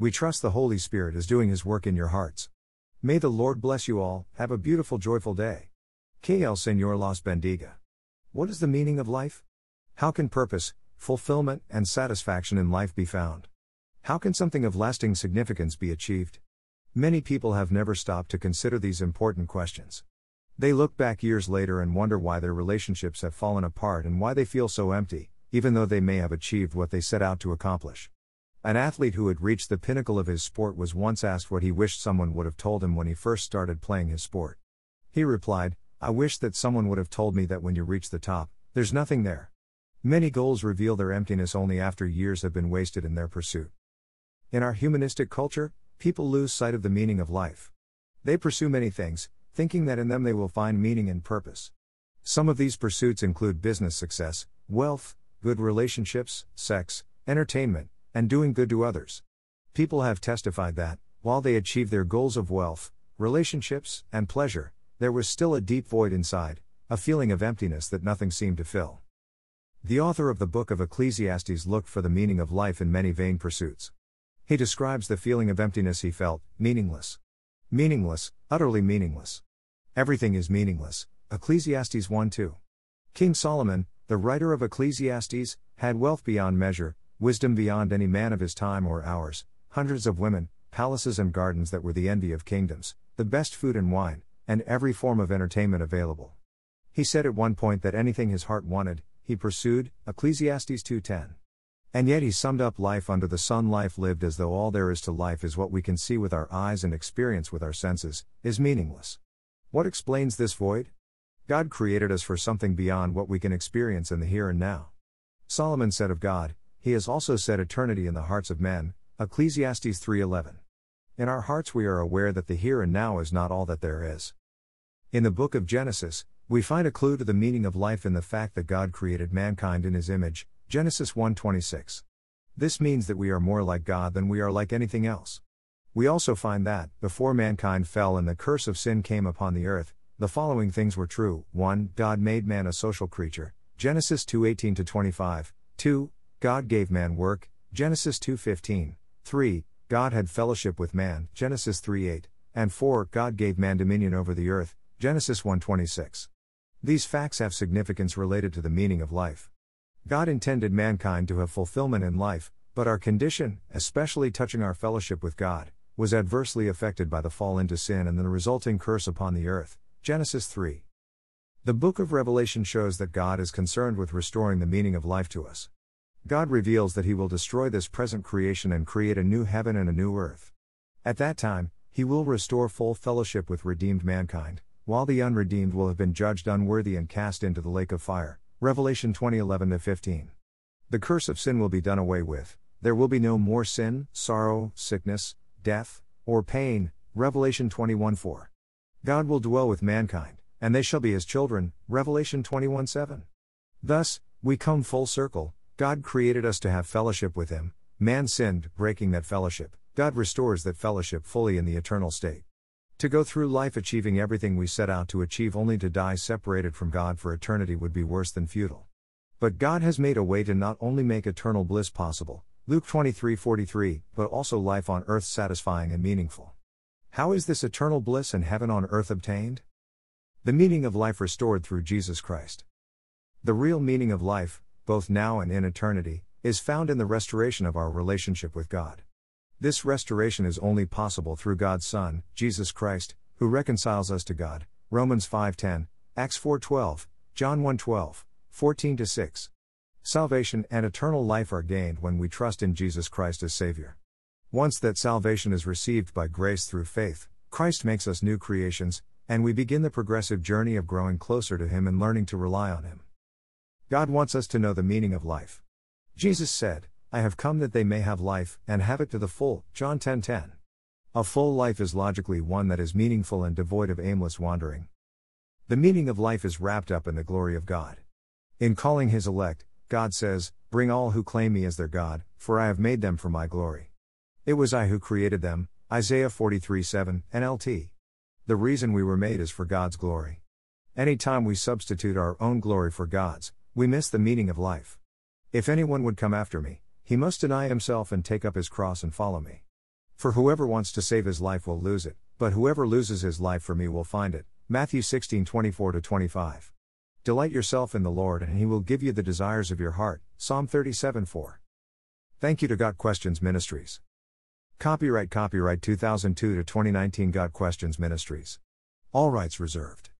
we trust the Holy Spirit is doing His work in your hearts. May the Lord bless you all, have a beautiful, joyful day. El Señor los bendiga. What is the meaning of life? How can purpose, fulfillment, and satisfaction in life be found? How can something of lasting significance be achieved? Many people have never stopped to consider these important questions. They look back years later and wonder why their relationships have fallen apart and why they feel so empty, even though they may have achieved what they set out to accomplish. An athlete who had reached the pinnacle of his sport was once asked what he wished someone would have told him when he first started playing his sport. He replied, I wish that someone would have told me that when you reach the top, there's nothing there. Many goals reveal their emptiness only after years have been wasted in their pursuit. In our humanistic culture, people lose sight of the meaning of life. They pursue many things, thinking that in them they will find meaning and purpose. Some of these pursuits include business success, wealth, good relationships, sex, entertainment, and doing good to others. People have testified that, while they achieved their goals of wealth, relationships, and pleasure, there was still a deep void inside, a feeling of emptiness that nothing seemed to fill. The author of the book of Ecclesiastes looked for the meaning of life in many vain pursuits. He describes the feeling of emptiness he felt, meaningless. Meaningless, utterly meaningless. Everything is meaningless. Ecclesiastes 1 2. King Solomon, the writer of Ecclesiastes, had wealth beyond measure, wisdom beyond any man of his time or ours, hundreds of women, palaces and gardens that were the envy of kingdoms, the best food and wine, and every form of entertainment available. He said at one point that anything his heart wanted, he pursued, Ecclesiastes 2:10. And yet he summed up life under the sun life lived as though all there is to life is what we can see with our eyes and experience with our senses, is meaningless. What explains this void? God created us for something beyond what we can experience in the here and now. Solomon said of God, he has also set eternity in the hearts of men. Ecclesiastes 3:11. In our hearts we are aware that the here and now is not all that there is. In the book of Genesis, we find a clue to the meaning of life in the fact that God created mankind in his image. Genesis 1:26. This means that we are more like God than we are like anything else. We also find that, before mankind fell and the curse of sin came upon the earth, the following things were true. 1. God made man a social creature. Genesis 2:18 25. 2. God gave man work, Genesis 2:15. 3. God had fellowship with man, Genesis 3:8. And 4. God gave man dominion over the earth, Genesis 1:26. These facts have significance related to the meaning of life. God intended mankind to have fulfillment in life, but our condition, especially touching our fellowship with God, was adversely affected by the fall into sin and the resulting curse upon the earth. Genesis 3. The book of Revelation shows that God is concerned with restoring the meaning of life to us. God reveals that He will destroy this present creation and create a new heaven and a new earth. At that time, He will restore full fellowship with redeemed mankind, while the unredeemed will have been judged unworthy and cast into the lake of fire. Revelation 2011 15. The curse of sin will be done away with. There will be no more sin, sorrow, sickness, death, or pain. Revelation 21 4. God will dwell with mankind, and they shall be his children. Revelation 21 7. Thus, we come full circle, God created us to have fellowship with Him, man sinned, breaking that fellowship. God restores that fellowship fully in the eternal state. To go through life achieving everything we set out to achieve only to die separated from God for eternity would be worse than futile. But God has made a way to not only make eternal bliss possible, Luke 23:43, but also life on earth satisfying and meaningful. How is this eternal bliss and heaven on earth obtained? The meaning of life restored through Jesus Christ. The real meaning of life, both now and in eternity, is found in the restoration of our relationship with God. This restoration is only possible through God's Son, Jesus Christ, who reconciles us to God. Romans 5:10, Acts 4:12, John 1:12, 14 6. Salvation and eternal life are gained when we trust in Jesus Christ as Savior. Once that salvation is received by grace through faith, Christ makes us new creations, and we begin the progressive journey of growing closer to Him and learning to rely on Him. God wants us to know the meaning of life. Jesus said, I have come that they may have life, and have it to the full. John 10:10. 10, 10. A full life is logically one that is meaningful and devoid of aimless wandering. The meaning of life is wrapped up in the glory of God. In calling his elect, God says, Bring all who claim me as their God, for I have made them for my glory. It was I who created them, Isaiah 43 7, NLT. The reason we were made is for God's glory. Any time we substitute our own glory for God's, we miss the meaning of life. If anyone would come after me, he must deny himself and take up his cross and follow me. For whoever wants to save his life will lose it, but whoever loses his life for me will find it. Matthew 16 24 25. Delight yourself in the Lord, and he will give you the desires of your heart. Psalm 37 4. Thank you to Got Questions Ministries. Copyright Copyright 2002 to 2019 Got Questions Ministries. All rights reserved.